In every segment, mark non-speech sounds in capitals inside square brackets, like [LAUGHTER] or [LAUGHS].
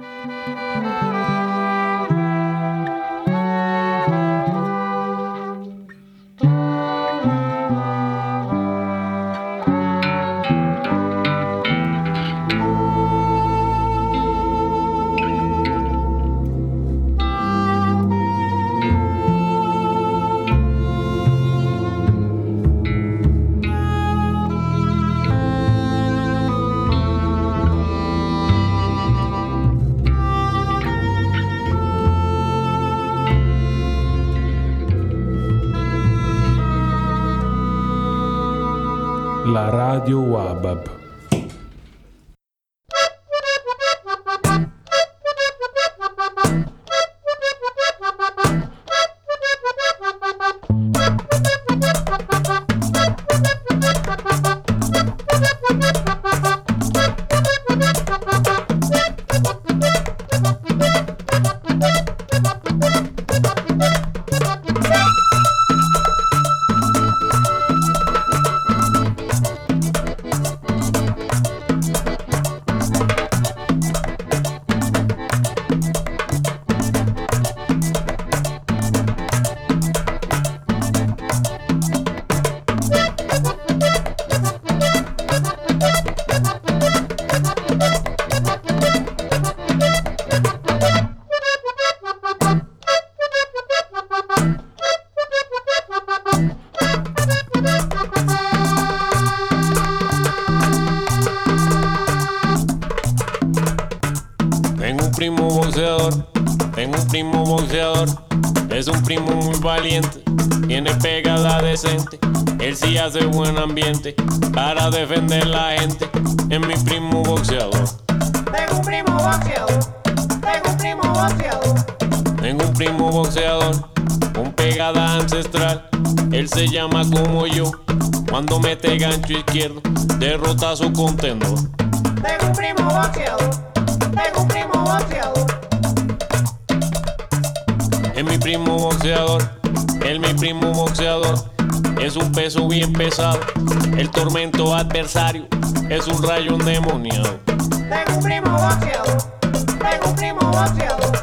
Radio hace buen ambiente para defender la gente. Es mi primo boxeador. Tengo un primo boxeador. Tengo un primo boxeador. Tengo un primo boxeador con pegada ancestral. Él se llama como yo. Cuando mete gancho izquierdo, derrota a su contendor. Tengo un primo boxeador. Tengo un primo boxeador. Es mi primo boxeador. Es mi primo boxeador es un peso bien pesado. El tormento adversario es un rayo endemoniado. Tengo un primo boxeador, tengo un primo boxeador.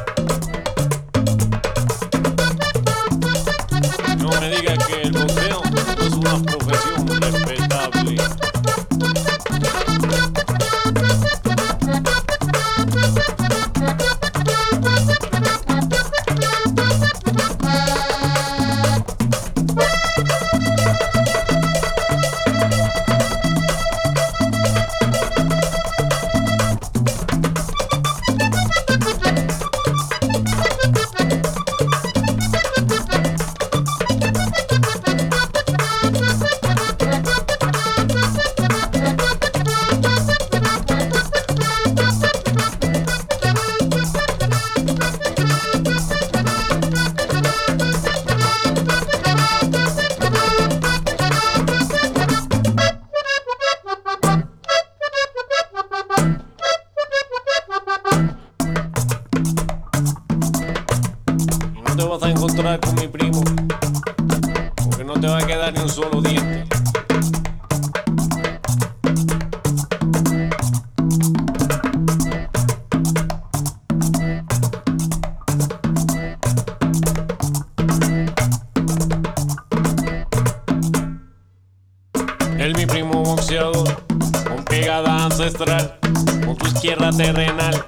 con tu izquierda terrenal.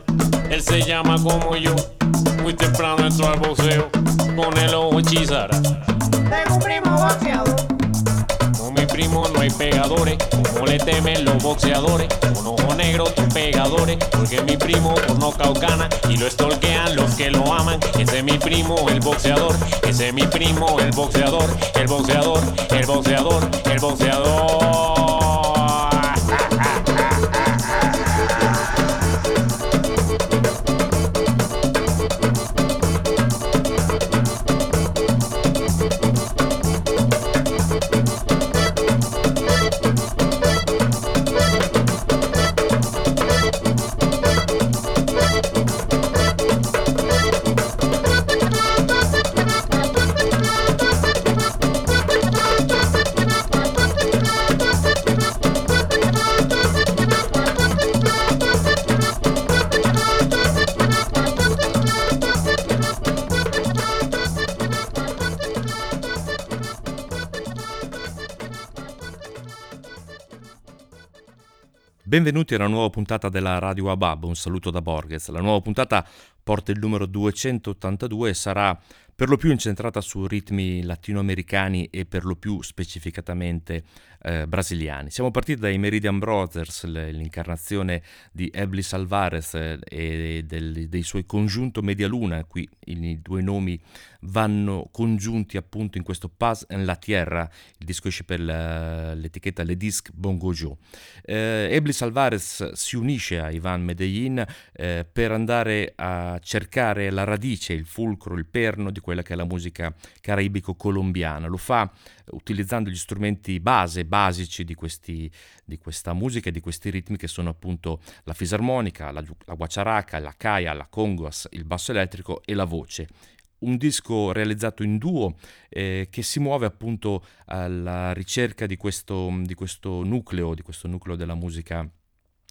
Él se llama como yo, muy temprano entró al boxeo, con el ojo hechizara. Tengo un primo boxeador. Con mi primo no hay pegadores, como le temen los boxeadores. Con ojo negro tus pegadores, porque mi primo por no caucana y lo estolquean los que lo aman. Ese es mi primo el boxeador, ese es mi primo el boxeador, el boxeador, el boxeador. El boxeador. [LAUGHS] Benvenuti a una nuova puntata della Radio Abab, un saluto da Borges. La nuova puntata porta il numero 282 e sarà per lo più incentrata su ritmi latinoamericani e per lo più specificatamente eh, brasiliani. Siamo partiti dai Meridian Brothers, l'incarnazione di Eblis Alvarez eh, e del, dei suoi congiunto Medialuna, qui i due nomi vanno congiunti appunto in questo Paz en la Tierra, il disco esce per l'etichetta Le Disc Bongo Joe. Eh, Eblis Alvarez si unisce a Ivan Medellin eh, per andare a cercare la radice, il fulcro, il perno di quella che è la musica caraibico-colombiana. Lo fa utilizzando gli strumenti base, basici di, questi, di, questa musica e di questi ritmi che sono appunto la fisarmonica, la, la guacciaraca, la caia, la congas, il basso elettrico e la voce un disco realizzato in duo eh, che si muove appunto alla ricerca di questo, di questo, nucleo, di questo nucleo della musica,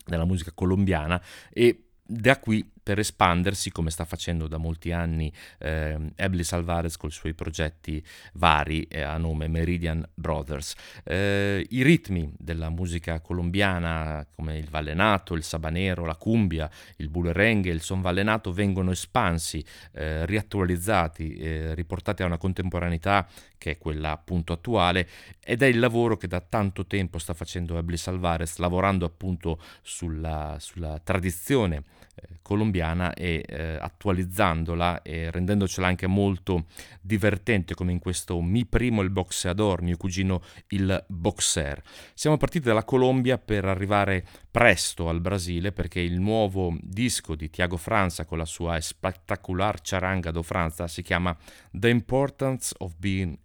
della musica colombiana e da qui per espandersi, come sta facendo da molti anni eh, Eblis Alvarez con i suoi progetti vari eh, a nome Meridian Brothers. Eh, I ritmi della musica colombiana, come il vallenato, il sabanero, la cumbia, il bulerengue, il son vallenato, vengono espansi, eh, riattualizzati, eh, riportati a una contemporaneità che è quella appunto attuale, ed è il lavoro che da tanto tempo sta facendo Eblis Alvarez, lavorando appunto sulla, sulla tradizione eh, colombiana e eh, attualizzandola e rendendocela anche molto divertente come in questo Mi primo il boxeador, mio cugino il boxer. Siamo partiti dalla Colombia per arrivare presto al Brasile perché il nuovo disco di Tiago Franza con la sua spettacular charanga do Franza si chiama The Importance of Being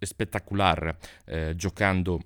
Spectacular, eh, giocando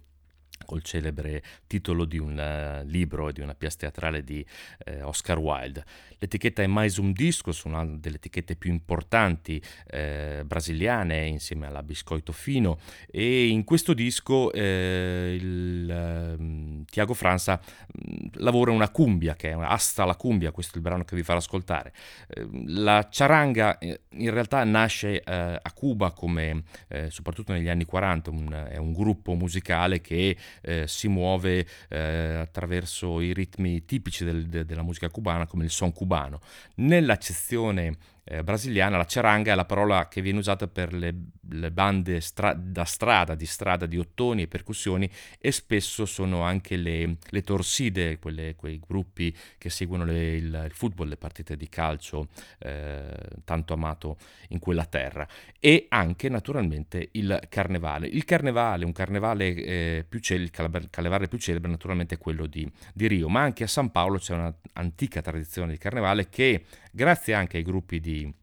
col celebre titolo di un uh, libro e di una pièce teatrale di uh, Oscar Wilde. L'etichetta è Mais un Disco, una delle etichette più importanti uh, brasiliane insieme alla Biscoito Fino e in questo disco il, ehm, Tiago Franza mm, lavora una cumbia che è Asta la cumbia, questo è il brano che vi farò ascoltare. Ehm, la charanga in realtà nasce a Cuba come soprattutto negli anni 40, un, è un gruppo musicale che eh, si muove eh, attraverso i ritmi tipici del, de, della musica cubana come il son cubano. Nell'accezione eh, brasiliana la charanga è la parola che viene usata per le, le bande stra- da strada, di strada, di ottoni e percussioni e spesso sono anche le, le torside, quelle, quei gruppi che seguono le, il, il, football, le partite di calcio eh, tanto amato in quella terra e anche naturalmente il carnevale. Il carnevale, un carnevale eh, più celebre, il carnevale più celebre naturalmente è quello di, di Rio, ma anche a San Paolo c'è un'antica tradizione di carnevale che grazie anche ai gruppi di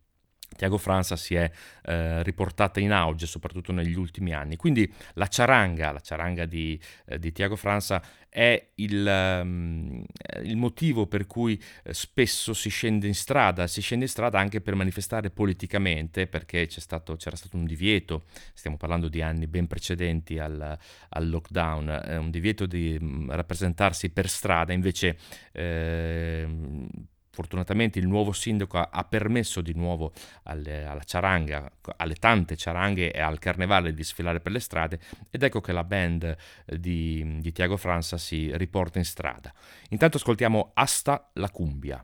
Tiago Franza si è eh, riportata in auge soprattutto negli ultimi anni. Quindi la charanga, la charanga di, eh, di Tiago Franza è il, um, il, motivo per cui eh, spesso si scende in strada, si scende in strada anche per manifestare politicamente, perché stato, c'era stato un divieto, stiamo parlando di anni ben precedenti al, al lockdown, eh, un divieto di mm, rappresentarsi per strada, invece eh, Fortunatamente il nuovo sindaco ha, permesso di nuovo alle, alla ciaranga, alle tante ciaranghe e al carnevale di sfilare per le strade ed ecco che la band di, di Tiago Franza si riporta in strada. Intanto ascoltiamo Asta la cumbia.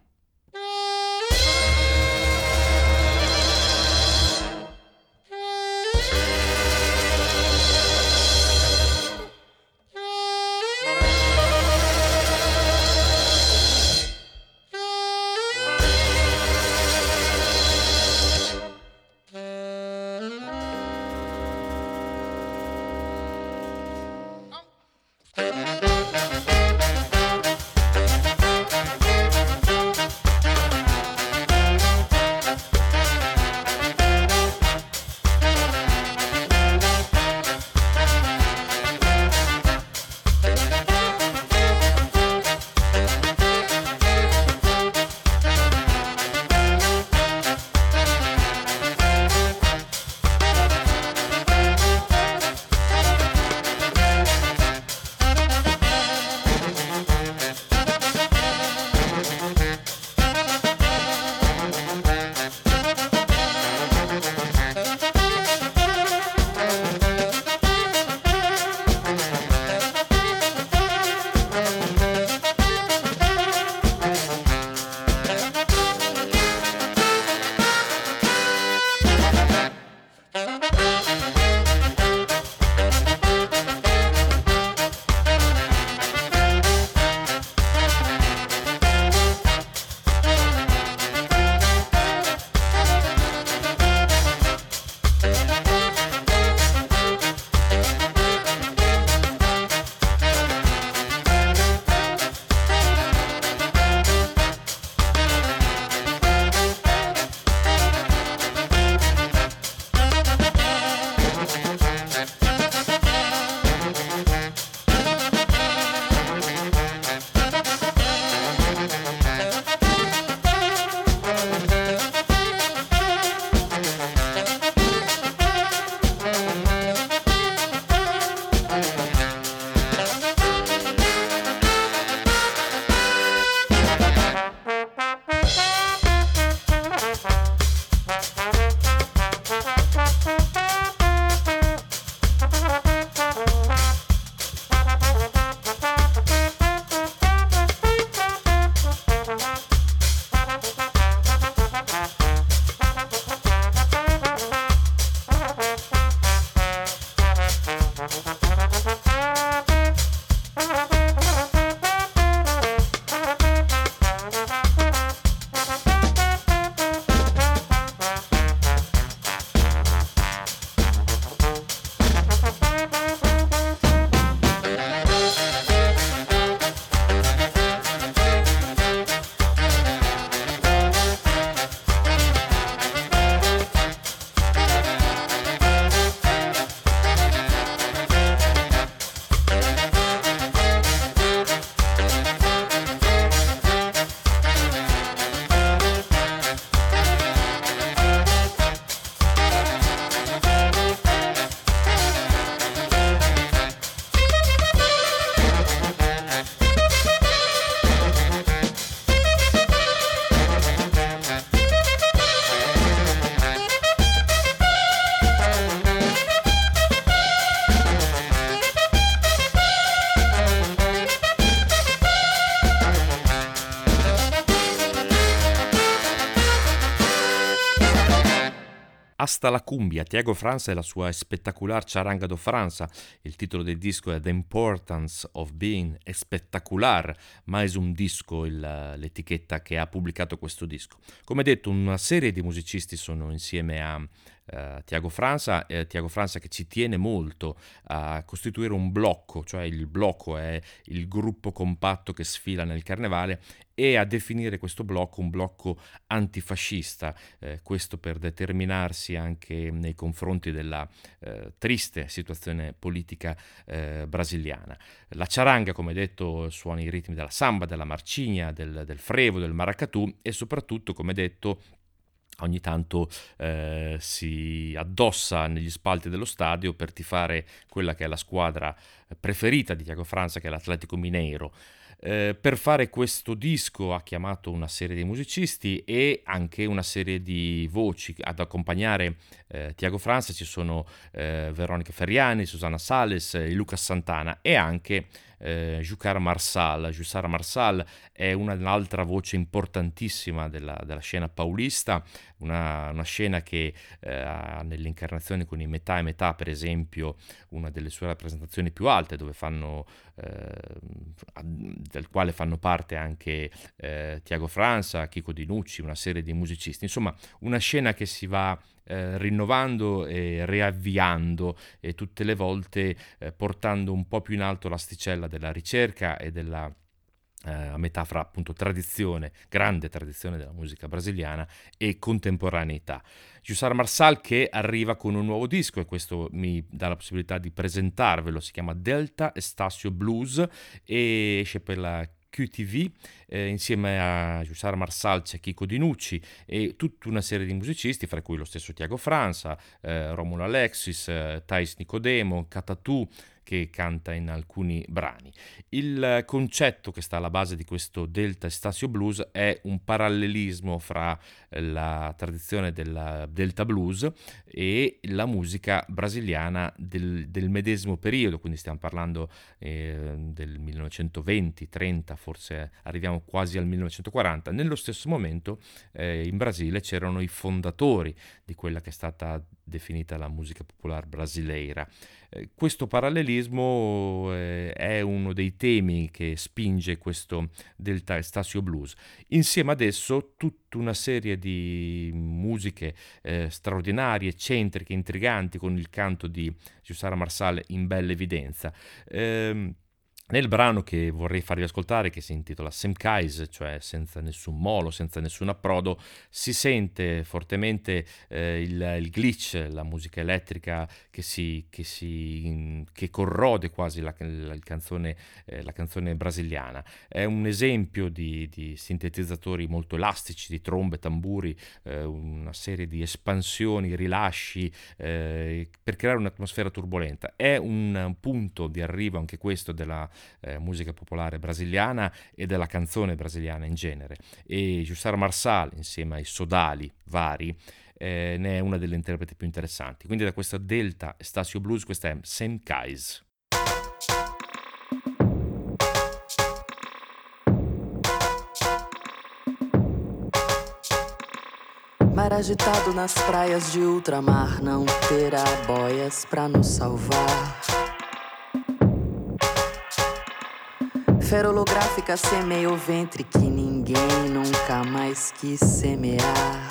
Hasta la cumbia, Tiago Franza e la sua spettacular Charanga do Franza. Il titolo del disco è The Importance of Being Spettacular, mais un disco il, l'etichetta che ha pubblicato questo disco. Come detto, una serie di musicisti sono insieme a Uh, Tiago Franza, eh, Tiago Franza che ci tiene molto a costituire un blocco, cioè il blocco è il gruppo compatto che sfila nel carnevale e a definire questo blocco un blocco antifascista, eh, questo per determinarsi anche nei confronti della eh, triste situazione politica eh, brasiliana. La charanga, come detto, suona i ritmi della samba, della marcigna, del, del frevo, del maracatù e soprattutto, come detto, ogni tanto eh, si addossa negli spalti dello stadio per tifare quella che è la squadra preferita di Tiago Franza, che è l'Atletico Mineiro. Eh, per fare questo disco ha chiamato una serie di musicisti e anche una serie di voci ad accompagnare eh, Tiago Franza ci sono eh, Veronica Ferriani, Susanna Sales, Lucas Santana e anche eh, Jucar Marsal. Jussara Marsal è una, un'altra voce importantissima della, della scena paulista, una, una scena che eh, ha nelle incarnazioni con i metà e metà, per esempio, una delle sue rappresentazioni più alte, dove fanno, eh, del quale fanno parte anche eh, Tiago Franza, Chico Dinucci, una serie di musicisti. Insomma, una scena che si va eh, rinnovando e riavviando e tutte le volte eh, portando un po' più in alto l'asticella della ricerca e della eh, metà appunto tradizione, grande tradizione della musica brasiliana e contemporaneità. Giussara Marsal che arriva con un nuovo disco e questo mi dà la possibilità di presentarvelo, si chiama Delta Estasio Blues e esce per la QTV eh, insieme a Giussara Marsalci e Chico Dinucci e tutta una serie di musicisti, fra cui lo stesso Tiago Franza, eh, Romulo Alexis, eh, Thais Nicodemo, Catatù, che canta in alcuni brani. Il concetto che sta alla base di questo Delta Stasio Blues è un parallelismo fra la tradizione del Delta Blues e la musica brasiliana del, del medesimo periodo, quindi stiamo parlando eh, del 1920-30, forse arriviamo quasi al 1940. Nello stesso momento eh, in Brasile c'erano i fondatori di quella che è stata definita la musica popolare brasileira. Eh, questo parallelismo eh, è uno dei temi che spinge questo Delta Stasio Blues. Insieme ad esso tutta una serie di musiche eh, straordinarie, eccentriche, intriganti, con il canto di Giussara Marsale in bella evidenza. Eh, nel brano che vorrei farvi ascoltare, che si intitola Semkais, cioè senza nessun molo, senza nessun approdo, si sente fortemente eh, il, il, glitch, la musica elettrica che, si, che, si, che corrode quasi la, la, canzone, eh, la, canzone, brasiliana. È un esempio di, di, sintetizzatori molto elastici, di trombe, tamburi, eh, una serie di espansioni, rilasci eh, per creare un'atmosfera turbolenta. È un punto di arrivo anche questo della eh, musica popolare brasiliana e della canzone brasiliana in genere. E Jussara Marsal, insieme ai sodali vari, eh, ne è una delle interpreti più interessanti. Quindi da questo Delta Stasio Blues, questa è Sam Kais. Mar agitado nas praias de ultramar não terá boias pra nos salvar. Esfera holográfica semeia o ventre que ninguém nunca mais quis semear.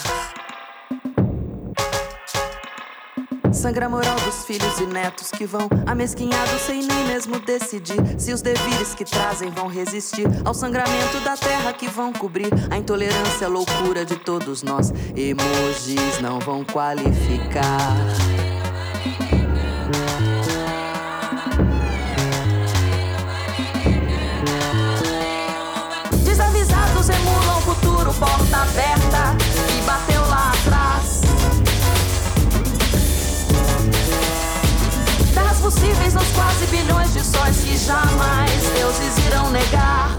Sangra moral dos filhos e netos que vão amesquinhados sem nem mesmo decidir se os devires que trazem vão resistir ao sangramento da terra que vão cobrir a intolerância, a loucura de todos nós. Emojis não vão qualificar. Bilhões de sóis que jamais deuses irão negar.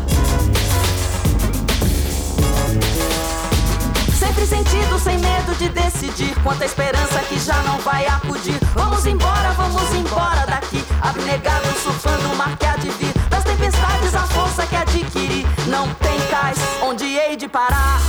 Sempre sentido, sem medo de decidir. Quanta esperança que já não vai acudir. Vamos embora, vamos embora daqui. Abnegado, surfando o mar que há de vir. Das tempestades, a força que adquiri. Não tem cais onde hei de parar.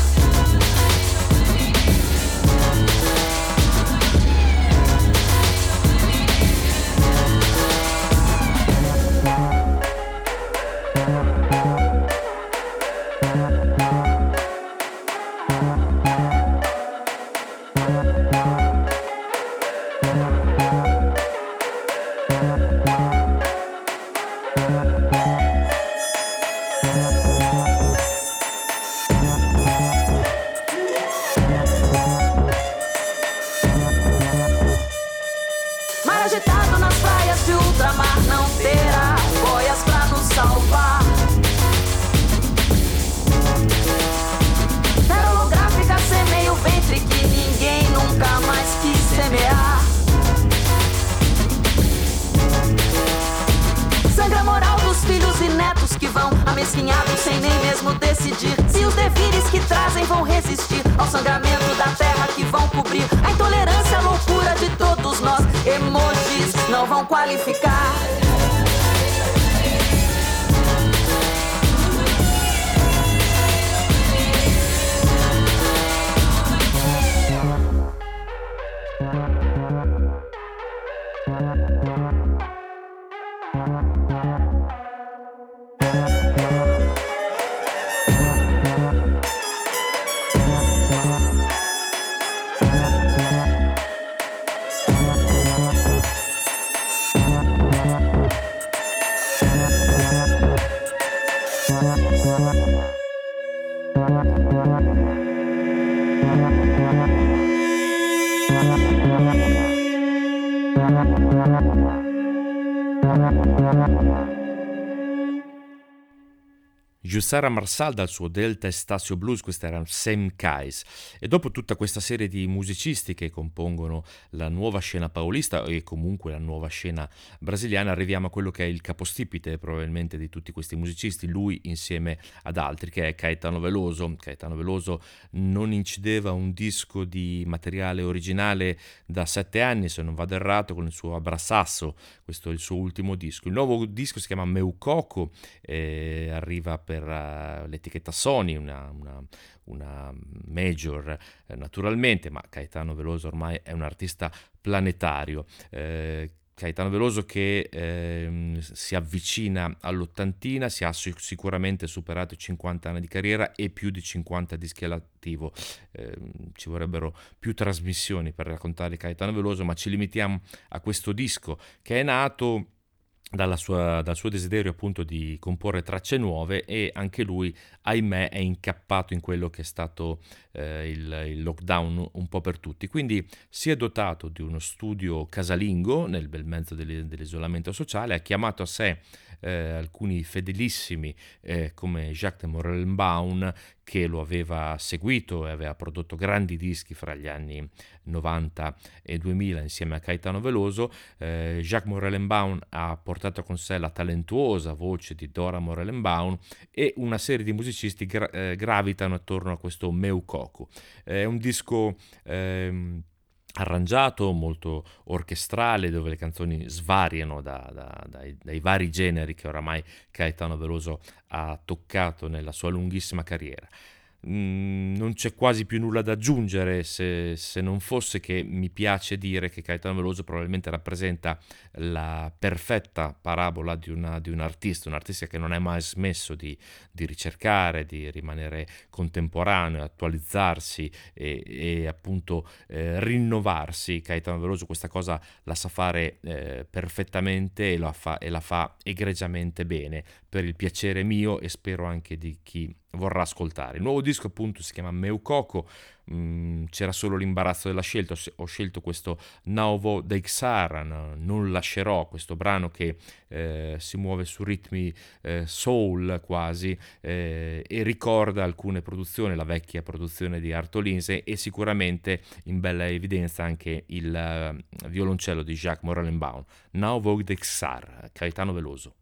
Qualificar. Jussara Marsal dal suo Delta Estasio Blues, questa era Sam Kais. E dopo tutta questa serie di musicisti che compongono la nuova scena paulista e comunque la nuova scena brasiliana, arriviamo a quello che è il capostipite probabilmente di tutti questi musicisti, lui insieme ad altri, che è Caetano Veloso. Caetano Veloso non incideva un disco di materiale originale da sette anni, se non vado errato, con il suo Abrassasso, questo è il suo ultimo disco. Il nuovo disco si chiama Meucoco, eh, arriva per l'etichetta Sony, una, una, una major eh, naturalmente, ma Caetano Veloso ormai è un artista planetario. Eh, Caetano Veloso che eh, si avvicina all'ottantina, si ha sicuramente superato i 50 anni di carriera e più di 50 dischi all'attivo. Eh, ci vorrebbero più trasmissioni per raccontare Caetano Veloso, ma ci limitiamo a questo disco che è nato sua, dal suo desiderio appunto di comporre tracce nuove e anche lui, ahimè, è incappato in quello che è stato eh, il, il, lockdown un po' per tutti. Quindi si è dotato di uno studio casalingo nel bel mezzo dell'isolamento sociale, ha chiamato a sé alcuni fedelissimi eh, come Jacques de Morelbaum che lo aveva seguito e aveva prodotto grandi dischi fra gli anni 90 e 2000 insieme a Caetano Veloso. Eh, Jacques Morellenbaum ha portato con sé la talentuosa voce di Dora Morellenbaum e una serie di musicisti gra- eh, gravitano attorno a questo Meucoco. È un disco ehm, arrangiato, molto orchestrale, dove le canzoni svariano da, da, dai, dai, vari generi che oramai Caetano Veloso ha toccato nella sua lunghissima carriera. Mm, non c'è quasi più nulla da aggiungere se, se, non fosse che mi piace dire che Caetano Veloso probabilmente rappresenta la perfetta parabola di, una, di un artista, un artista che non è mai smesso di, di ricercare, di rimanere contemporaneo, attualizzarsi e, e appunto eh, rinnovarsi. Caetano Veloso questa cosa la sa fare eh, perfettamente e la, fa, e la fa egregiamente bene per il piacere mio e spero anche di chi vorrà ascoltare. Il nuovo disco appunto si chiama Meucoco, mm, c'era solo l'imbarazzo della scelta, ho scelto questo Nauvo Deixara, non lascerò, questo brano che eh, si muove su ritmi eh, soul quasi eh, e ricorda alcune produzioni, la vecchia produzione di Artolinse e sicuramente in bella evidenza anche il uh, violoncello di Jacques Morellenbaum. Nauvo Deixar, Caetano Veloso.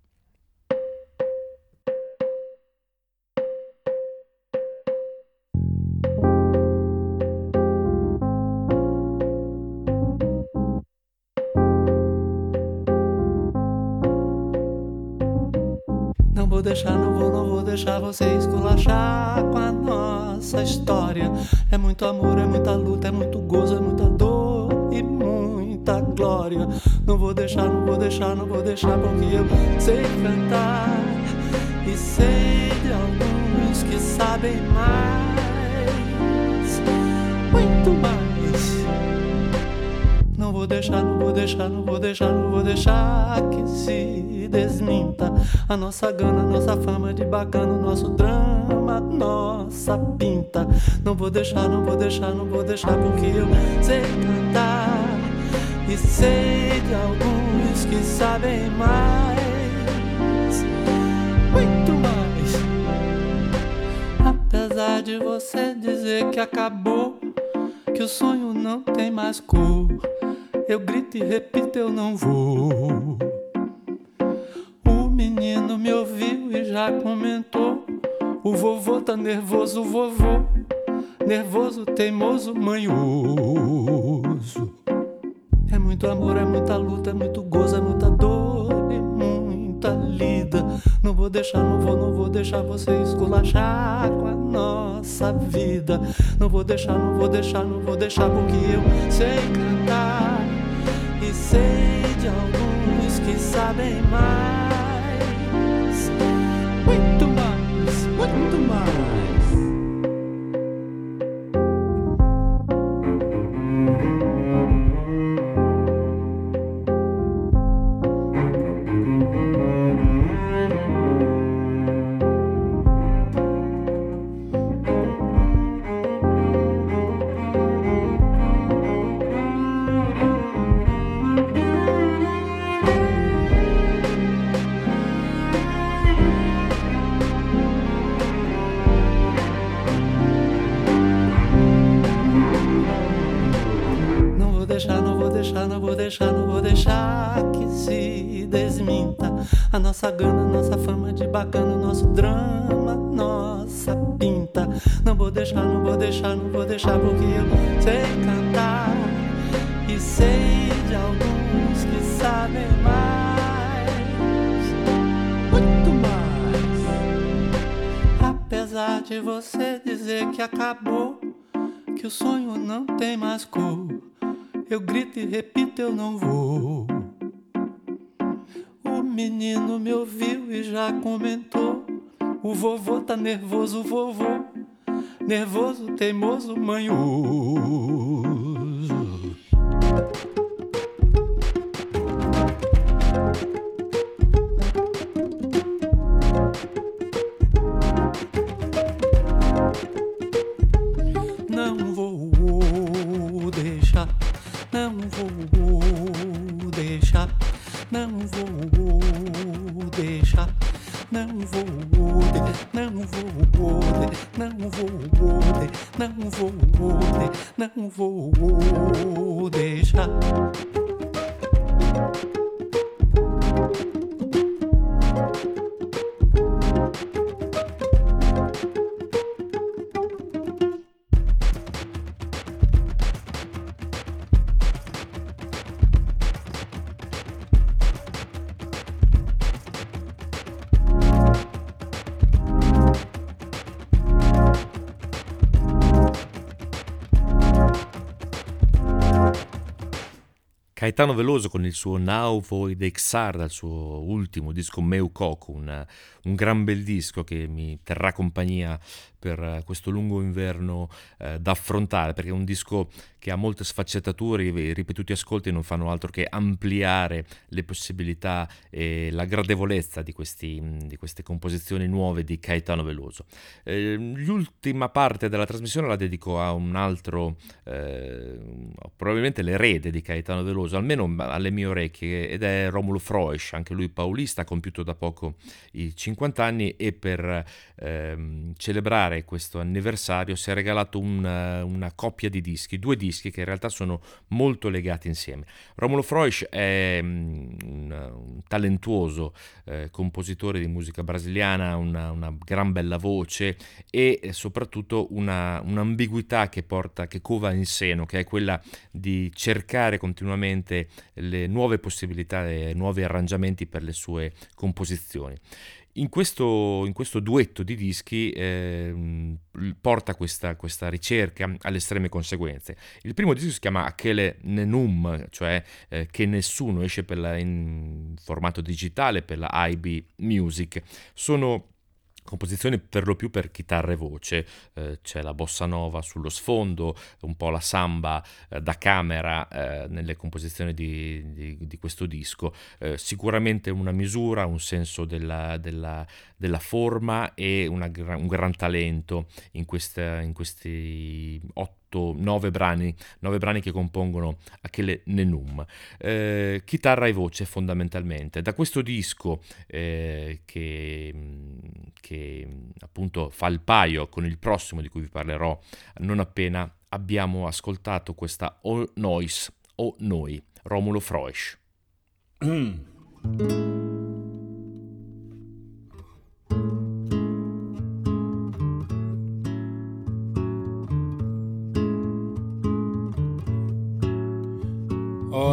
Vou deixar, não vou, não vou deixar você esculachar com a nossa história. É muito amor, é muita luta, é muito gozo, é muita dor e muita glória. Não vou deixar, não vou deixar, não vou deixar, porque eu sei cantar e sei de alguns que sabem mais, muito mais. Não vou deixar, não vou deixar, não vou deixar, não vou deixar que se desminta a nossa gana, nossa fama de bacana, nosso drama, nossa pinta. Não vou deixar, não vou deixar, não vou deixar, porque eu sei cantar e sei de alguns que sabem mais, muito mais. Apesar de você dizer que acabou, que o sonho não tem mais cor. Eu grito e repito, eu não vou. Já comentou. O vovô tá nervoso, vovô. Nervoso, teimoso, manhoso. É muito amor, é muita luta, é muito gozo, é muita dor e muita lida. Não vou deixar, não vou, não vou deixar você esculachar com a nossa vida. Não vou deixar, não vou deixar, não vou deixar porque eu sei cantar e sei de alguns que sabem mais. Teimoso, manhoso. Caetano Veloso con il suo Now Void Exar dal suo ultimo disco Meu Coco, un, un gran bel disco che mi terrà compagnia per questo lungo inverno eh, da affrontare, perché è un disco che ha molte sfaccettature, i ripetuti ascolti non fanno altro che ampliare le possibilità e la gradevolezza di, questi, di queste composizioni nuove di Caetano Veloso. Eh, l'ultima parte della trasmissione la dedico a un altro, eh, probabilmente l'erede di Caetano Veloso, almeno alle mie orecchie, ed è Romulo Froesch, anche lui paulista, ha compiuto da poco i 50 anni e per ehm, celebrare questo anniversario si è regalato un, una coppia di dischi, due dischi che in realtà sono molto legati insieme. Romulo Froisch è um, un, un, talentuoso eh, compositore di musica brasiliana, una, una, gran bella voce e soprattutto una, un'ambiguità che porta, che cova in seno, che è quella di cercare continuamente le nuove possibilità e nuovi arrangiamenti per le sue composizioni. In questo, in questo, duetto di dischi eh, porta questa, questa, ricerca alle estreme conseguenze. Il primo disco si chiama Achele Nenum, cioè eh, che nessuno esce la, in formato digitale per la IB Music. Sono composizioni per lo più per chitarra e voce, eh, c'è la bossa nova sullo sfondo, un po' la samba eh, da camera eh, nelle composizioni di, di, di questo disco, eh, sicuramente una misura, un senso della, della, della forma e una, un gran talento in, questa, in questi otto 9 brani, 9 brani che compongono Achille Nenum. Eh, chitarra e voce fondamentalmente. Da questo disco eh, che, che appunto fa il paio con il prossimo di cui vi parlerò non appena abbiamo ascoltato questa O Noise o Noi, Romulo Froesch. [CLEARS THROAT]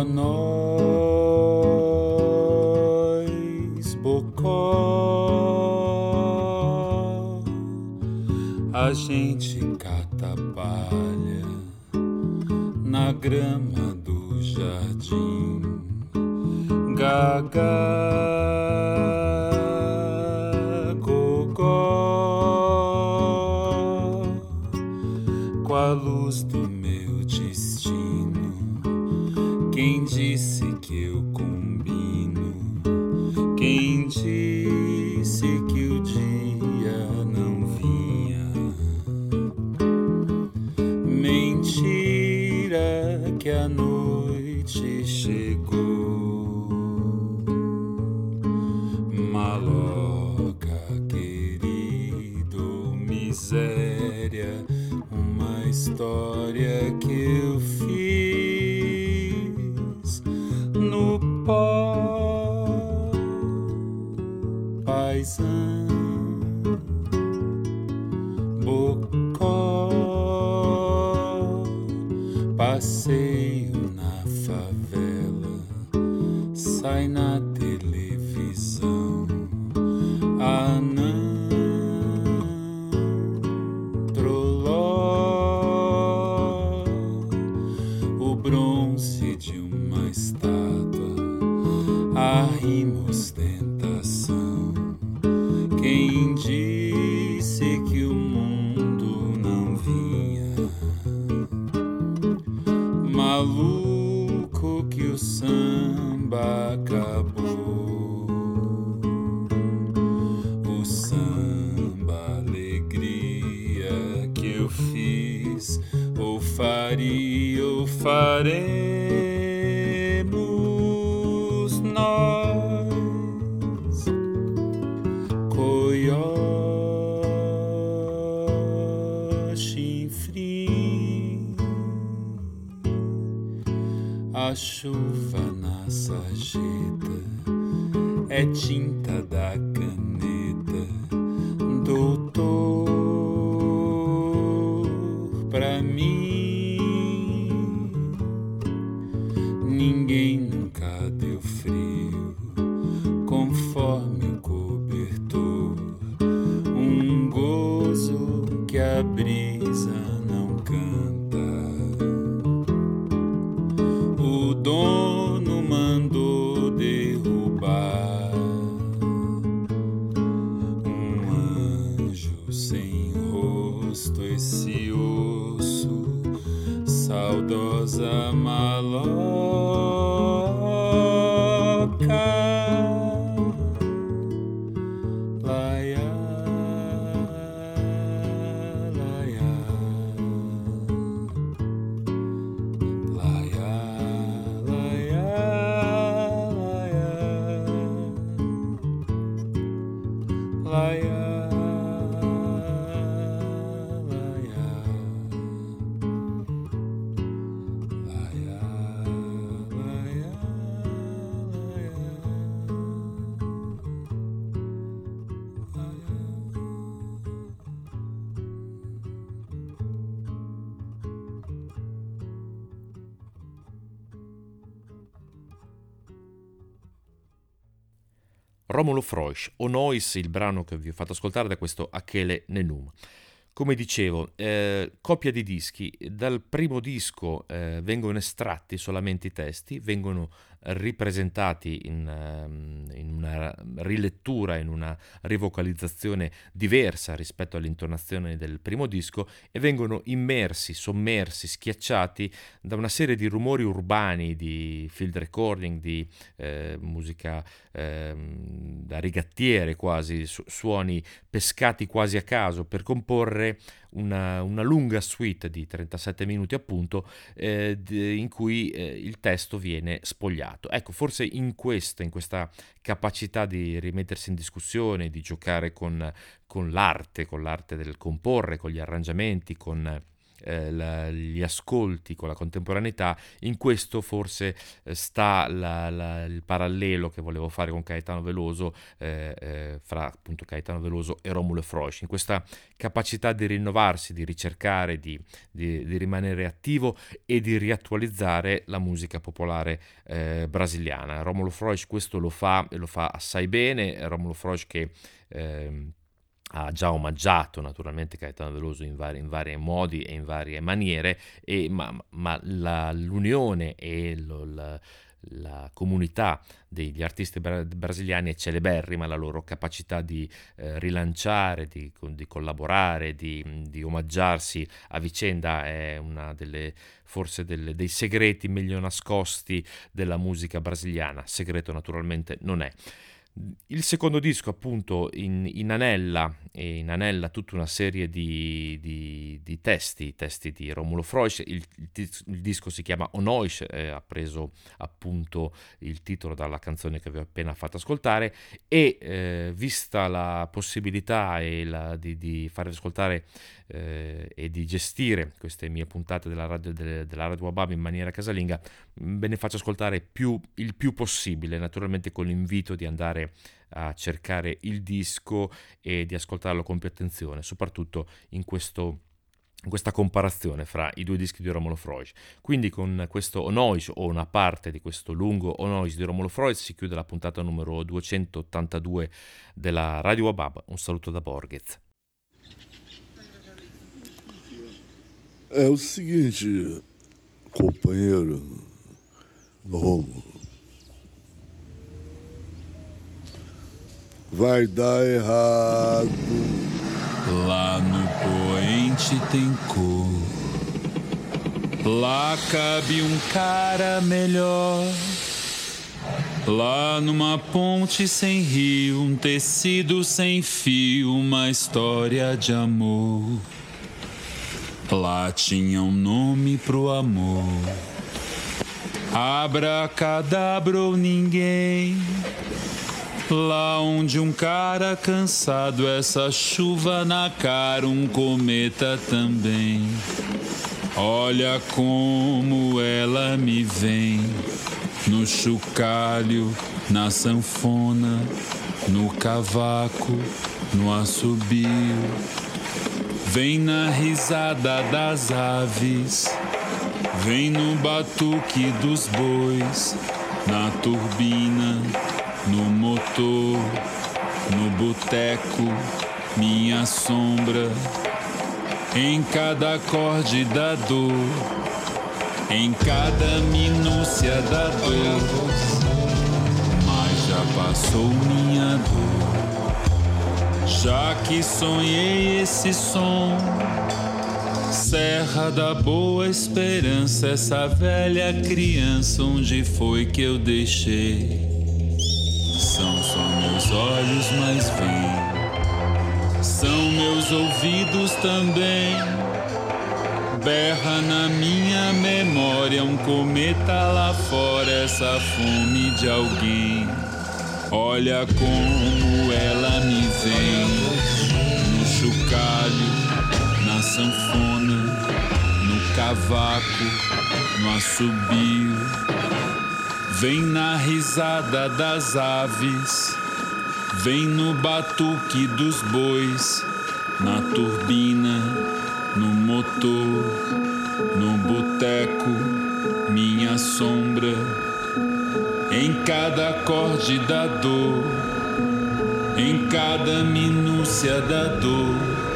nós, Bocó, a gente cata palha na grama do jardim. Gaga. passeio na favela. Sai na Romolo Froisch, O Nois, il brano che vi ho fatto ascoltare da questo Achele Nenum. Come dicevo, eh, coppia di dischi, dal primo disco eh, vengono estratti solamente i testi, vengono ripresentati in, ehm, in, una rilettura, in una rivocalizzazione diversa rispetto all'intonazione del primo disco e vengono immersi, sommersi, schiacciati da una serie di rumori urbani, di field recording, di eh, musica eh, da rigattiere quasi, su- suoni pescati quasi a caso per comporre una, una, lunga suite di 37 minuti appunto eh, in cui eh, il testo viene spogliato. Ecco, forse in questa, in questa capacità di rimettersi in discussione, di giocare con, con l'arte, con l'arte del comporre, con gli arrangiamenti, con eh, la, gli ascolti con la contemporaneità, in questo forse eh, sta la, la, il parallelo che volevo fare con Caetano Veloso, eh, eh, fra appunto Caetano Veloso e Romulo Frosch, in questa capacità di rinnovarsi, di ricercare, di, di, di rimanere attivo e di riattualizzare la musica popolare eh, brasiliana. Romulo Frosch questo lo fa e lo fa assai bene, Romulo Frosch che... Eh, ha già omaggiato naturalmente Caetano Veloso in vari, in vari modi e in varie maniere, e, ma, ma la, l'unione e lo, la, la, comunità degli artisti bra- brasiliani è celeberrima, la loro capacità di eh, rilanciare, di, di collaborare, di, di, omaggiarsi a vicenda è una delle forse delle, dei segreti meglio nascosti della musica brasiliana, segreto naturalmente non è. Il secondo disco appunto in, inanella, e inanella tutta una serie di, di, di testi, testi di Romulo Freusch, il, il, il disco si chiama Onoish, eh, ha preso appunto il titolo dalla canzone che vi ho appena fatto ascoltare. E eh, vista la possibilità la, di, di fare ascoltare eh, e di gestire queste mie puntate della radio, delle, della radio Wabab in maniera casalinga, ve ne faccio ascoltare più, il più possibile, naturalmente con l'invito di andare a cercare il disco e di ascoltarlo con più attenzione, soprattutto in questo questa comparazione fra i due dischi di Romolo Freud. Quindi con questo Onois o una parte di questo lungo Onois di Romolo Freud si chiude la puntata numero 282 della Radio Wabab. Un saluto da Borghez. É o seguinte, companheiro Romulo. Vai dar errado. Lá no poente tem cor. Lá cabe um cara melhor. Lá numa ponte sem rio, um tecido sem fio, uma história de amor. Lá tinha um nome pro amor. Abracadabra ou ninguém. Lá onde um cara cansado, essa chuva na cara, um cometa também. Olha como ela me vem no chocalho, na sanfona, no cavaco, no assobio Vem na risada das aves, vem no batuque dos bois, na turbina, no motor, no boteco, minha sombra, em cada acorde da dor, em cada minúcia da dor, mas já passou minha dor. Já que sonhei esse som, Serra da Boa Esperança, essa velha criança, onde foi que eu deixei? São só meus olhos, mas vem, são meus ouvidos também. Berra na minha memória um cometa lá fora, essa fome de alguém. Olha como ela me vem no chocalho, na sanfona, no cavaco, no assobio. Vem na risada das aves, vem no batuque dos bois, na turbina, no motor, no boteco, minha sombra em cada acorde da dor, em cada minúcia da dor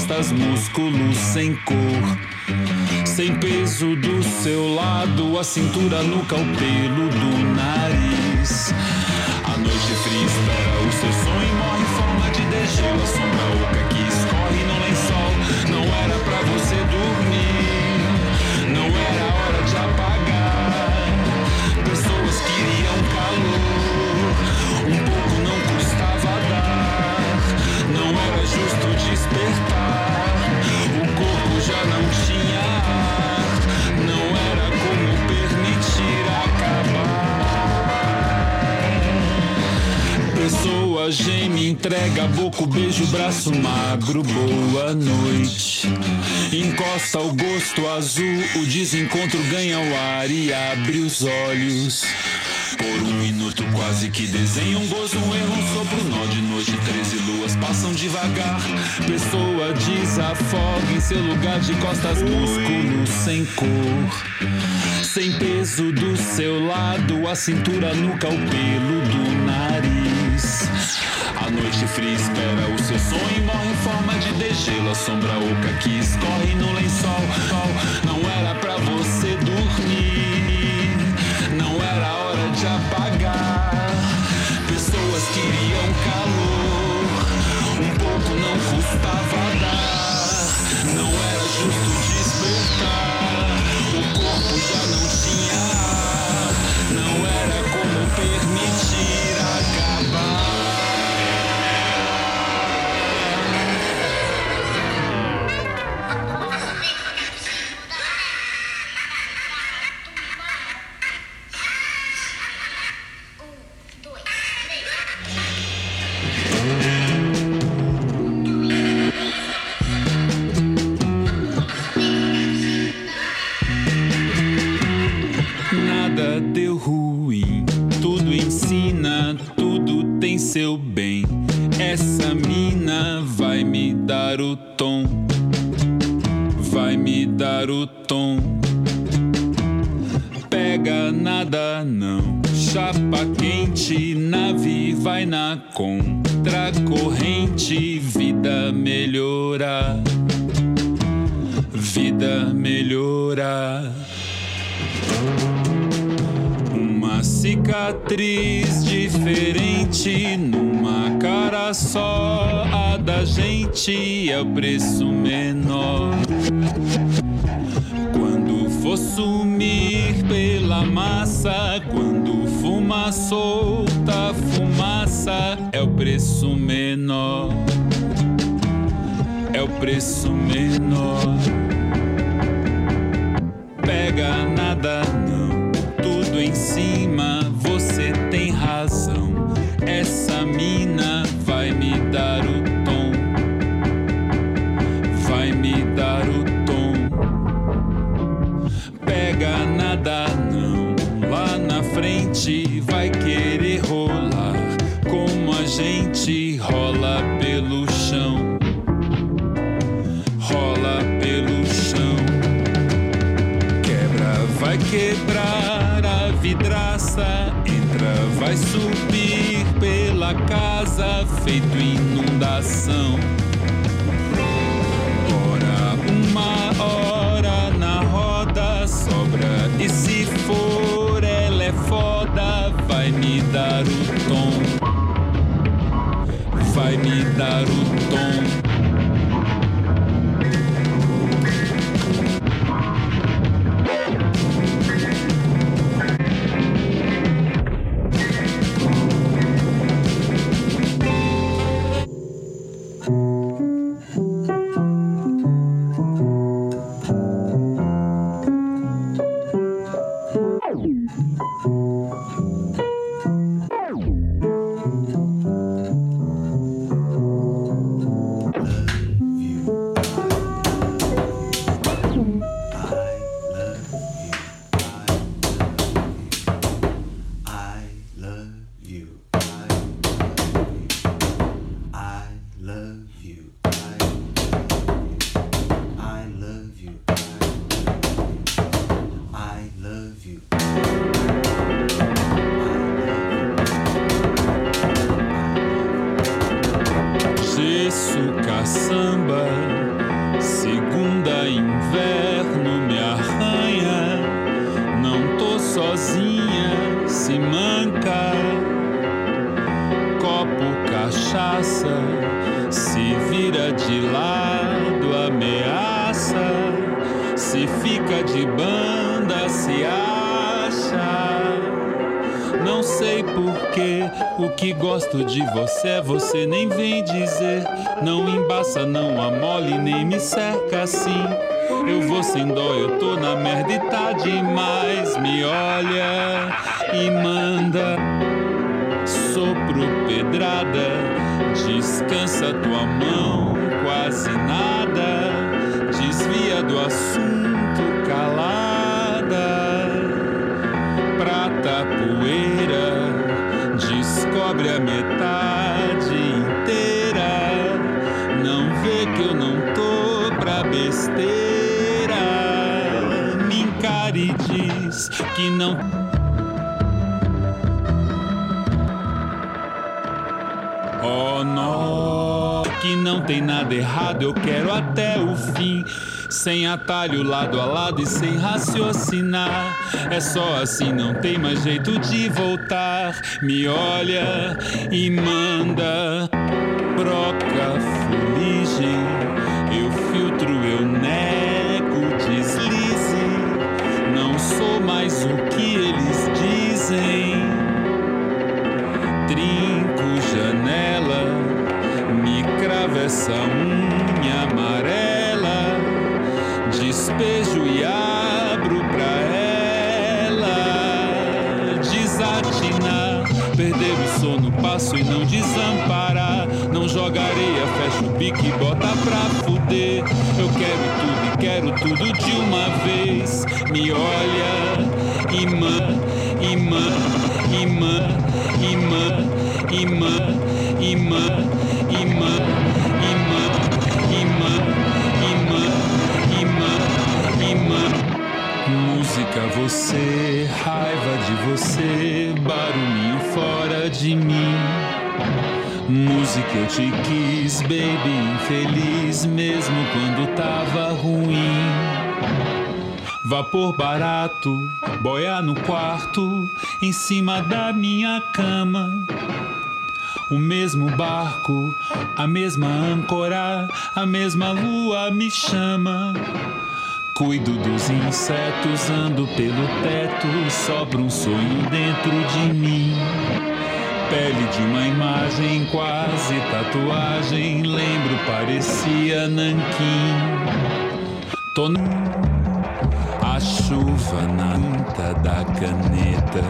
costas, músculos sem cor. Sem peso do seu lado, a cintura nuca, o pelo do nariz. A noite fria espera o seu sonho morre em forma de degelo. A sombra oca que escorre no lençol. Não era pra você dormir, entrega boca, beijo, braço magro, boa noite. Encosta o gosto azul, o desencontro ganha o ar e abre os olhos. Por um minuto quase que desenha um gozo, um erro, um sopro, nó de noite, treze luas passam devagar. Pessoa desafoga em seu lugar de costas, músculos sem cor. Sem peso do seu lado, a cintura nuca, o pelo do noite fria espera o seu sonho morre em forma de degelo. A sombra oca que escorre no lençol. Não era pra dar o tom, vai me dar o tom. Pega nada não, chapa quente, nave vai na contracorrente, vida melhorar, vida melhorar. Uma cicatriz diferente numa cara só. A da gente é o preço menor. Quando for sumir pela massa, quando fuma solta fumaça, é o preço menor. É o preço menor pega nada não, em cima, você tem razão. Essa mina vai me dar o tom, vai me dar o tom. Pega nada não, lá na frente vai querer rolar, como a gente rola pelo chão, rola pelo chão. Quebra, vai quebrar feito inundação. Ora, uma hora na roda sobra, e se for ela é foda, vai me dar o tom, vai me dar o eu não tô pra besteira. Me encare e diz que não. Oh, não, que não tem nada errado, eu quero até o fim. Sem atalho, lado a lado e sem raciocinar. É só assim, não tem mais jeito de voltar. Me olha e manda broca, fuligem. Eu filtro, eu nego, deslize. Não sou mais o que eles dizem. Trinco janela, me crava essa unha amarela despejo e abro pra ela desatinar, perder o sono, passo e não desamparar. Não joga areia, fecha o bico e bota pra fuder. Eu quero tudo e quero tudo de uma vez. Me olha, imã, imã, imã, imã, imã, imã, imã, imã, imã, imã. Música, você, raiva de você, barulhinho fora de mim. Música, eu te quis, baby, infeliz, mesmo quando tava ruim. Vapor barato, boia no quarto, em cima da minha cama. O mesmo barco, a mesma âncora, a mesma lua me chama. Cuido dos insetos, ando pelo teto, sobra um sonho dentro de mim. Pele de uma imagem, quase tatuagem, lembro, parecia nanquim. Tô. A chuva na tinta da caneta,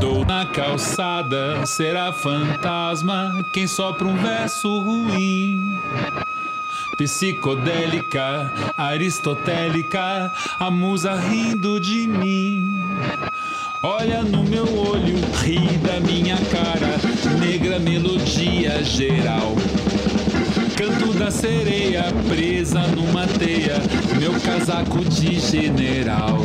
dou na calçada, será fantasma quem sopra um verso ruim psicodélica, aristotélica, a musa rindo de mim. Olha no meu olho, ri da minha cara, negra melodia geral. Canto da sereia presa numa teia, meu casaco de general.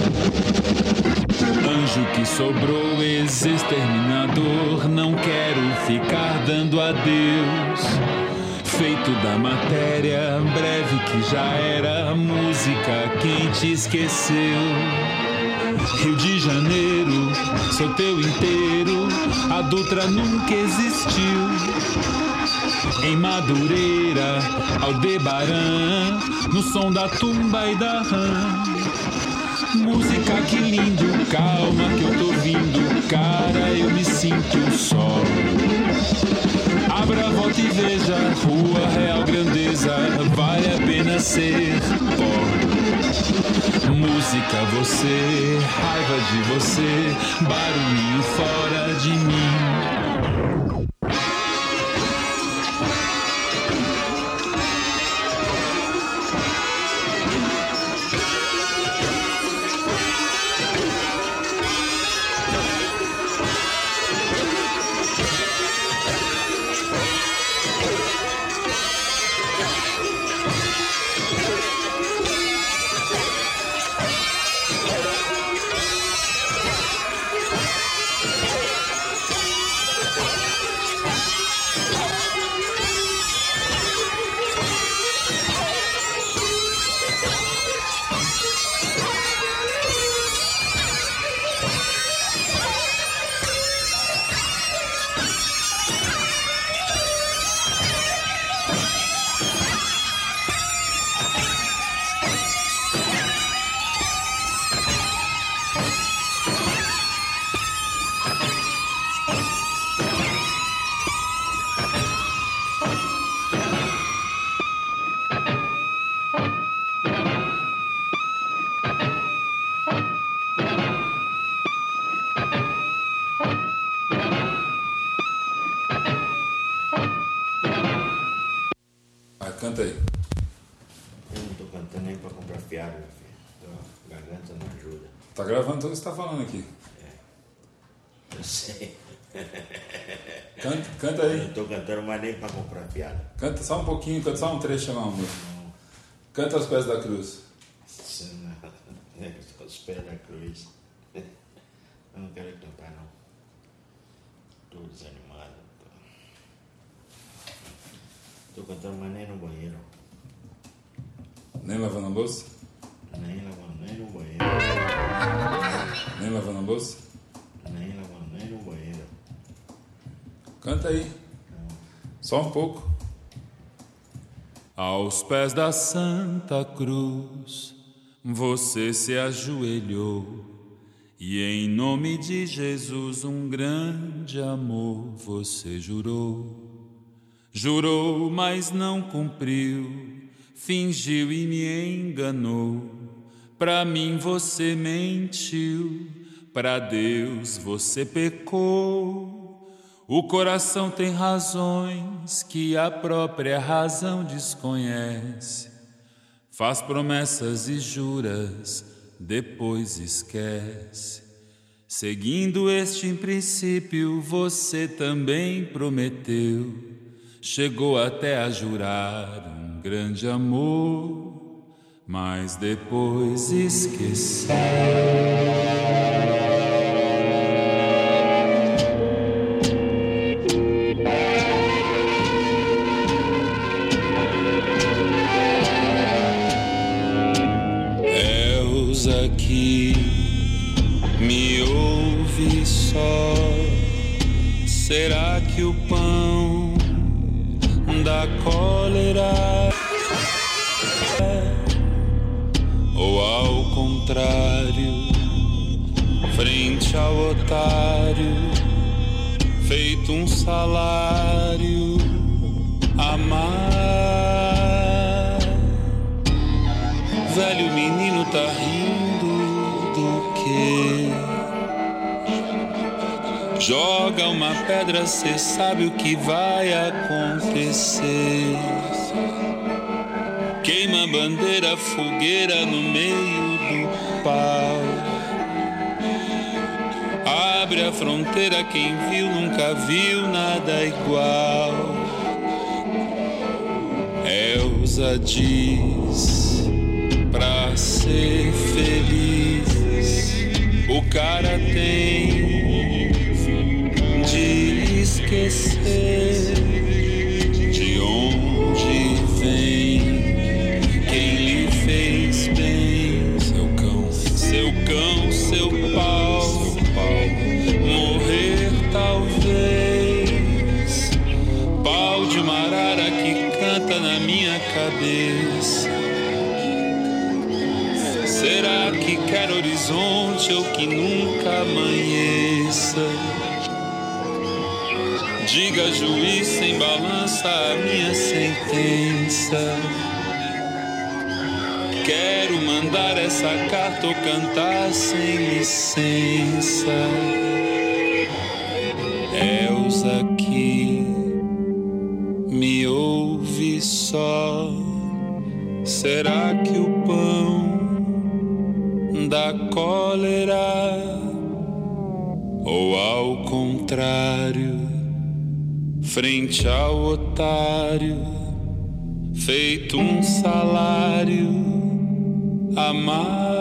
Anjo que sobrou, ex-exterminador, não quero ficar dando adeus feito da matéria breve que já era música quem te esqueceu Rio de Janeiro sou teu inteiro a Dutra nunca existiu em Madureira Aldebaran no som da tumba e da rã Música que lindo, calma que eu tô vindo, cara, eu me sinto só. Abra volta e veja, rua real grandeza, vale a pena ser pó. Música você, raiva de você, barulhinho fora de mim. Só um pouquinho, canta só um trecho lá, amor. Canta aos pés da cruz. Não- né, Os pés da cruz. Eu não quero cantar, não. Tô desanimado. Tô, tô cantando mais nem no banheiro. Nem lavando a louça? Nem lavando, nem no banheiro. Nem lavando a louça? Nem lavando, nem no banheiro. Canta aí. Só um pouco. Aos pés da Santa Cruz, você se ajoelhou e em nome de Jesus um grande amor você jurou. Jurou, mas não cumpriu, fingiu e me enganou. Pra mim você mentiu, pra Deus você pecou. O coração tem razões que a própria razão desconhece. Faz promessas e juras, depois esquece. Seguindo este princípio, você também prometeu. Chegou até a jurar um grande amor, mas depois esqueceu. Contrário, frente ao otário, feito um salário, amar. Velho menino tá rindo do quê? Joga uma pedra, cê sabe o que vai acontecer. Queima bandeira, fogueira no meio pau. Abre a fronteira, quem viu nunca viu nada igual. Elza diz pra ser feliz. O cara tem de esquecer horizonte ou que nunca amanheça? Diga, juiz, sem balança a minha sentença. Quero mandar essa carta ou cantar sem licença. Frente ao otário, feito um salário, amar.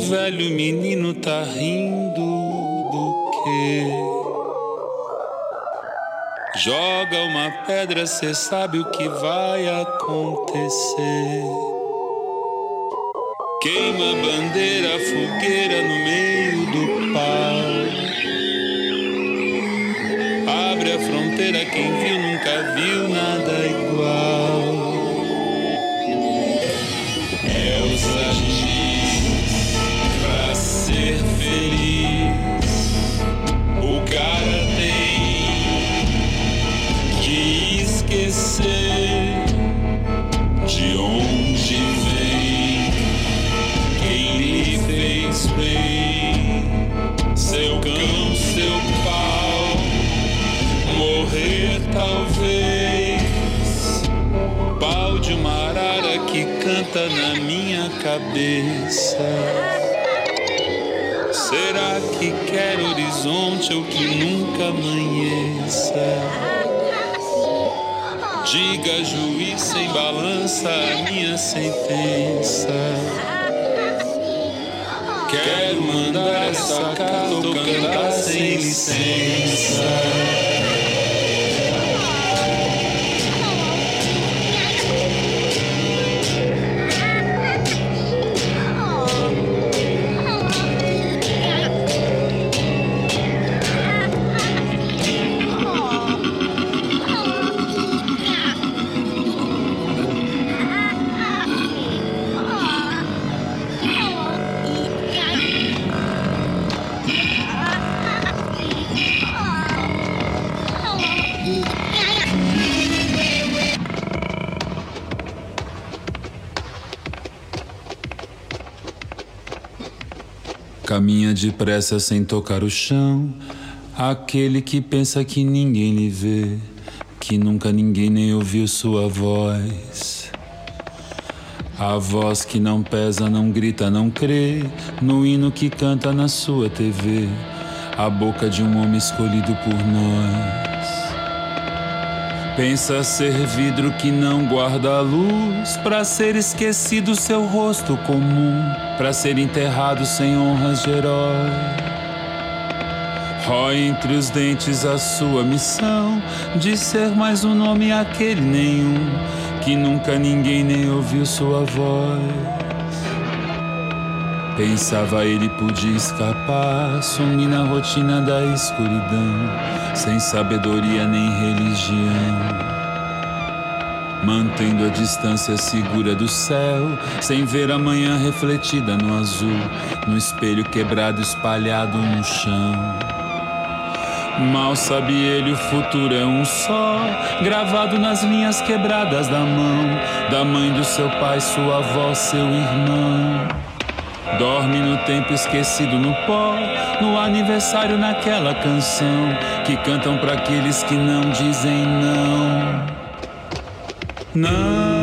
Velho menino tá rindo do quê? Joga uma pedra, cê sabe o que vai acontecer. Queima a bandeira, fogueira no meio do pau. King. Canta na minha cabeça. Será que quer horizonte ou que nunca amanheça? Diga, juiz sem balança, a minha sentença. Quero mandar essa carta ou cantar sem licença. Depressa sem tocar o chão. Aquele que pensa que ninguém lhe vê, que nunca ninguém nem ouviu sua voz. A voz que não pesa, não grita, não crê no hino que canta na sua TV. A boca de um homem escolhido por nós. Pensa ser vidro que não guarda a luz, para ser esquecido seu rosto comum, para ser enterrado sem honras de herói. Rói entre os dentes a sua missão de ser mais um nome aquele nenhum, que nunca ninguém nem ouviu sua voz. Pensava ele podia escapar, sumir na rotina da escuridão, sem sabedoria nem religião. Mantendo a distância segura do céu, sem ver a manhã refletida no azul, no espelho quebrado espalhado no chão. Mal sabe ele, o futuro é um só, gravado nas linhas quebradas da mão, da mãe do seu pai, sua avó, seu irmão. Dorme no tempo esquecido no pó, no aniversário naquela canção que cantam para aqueles que não dizem não. Não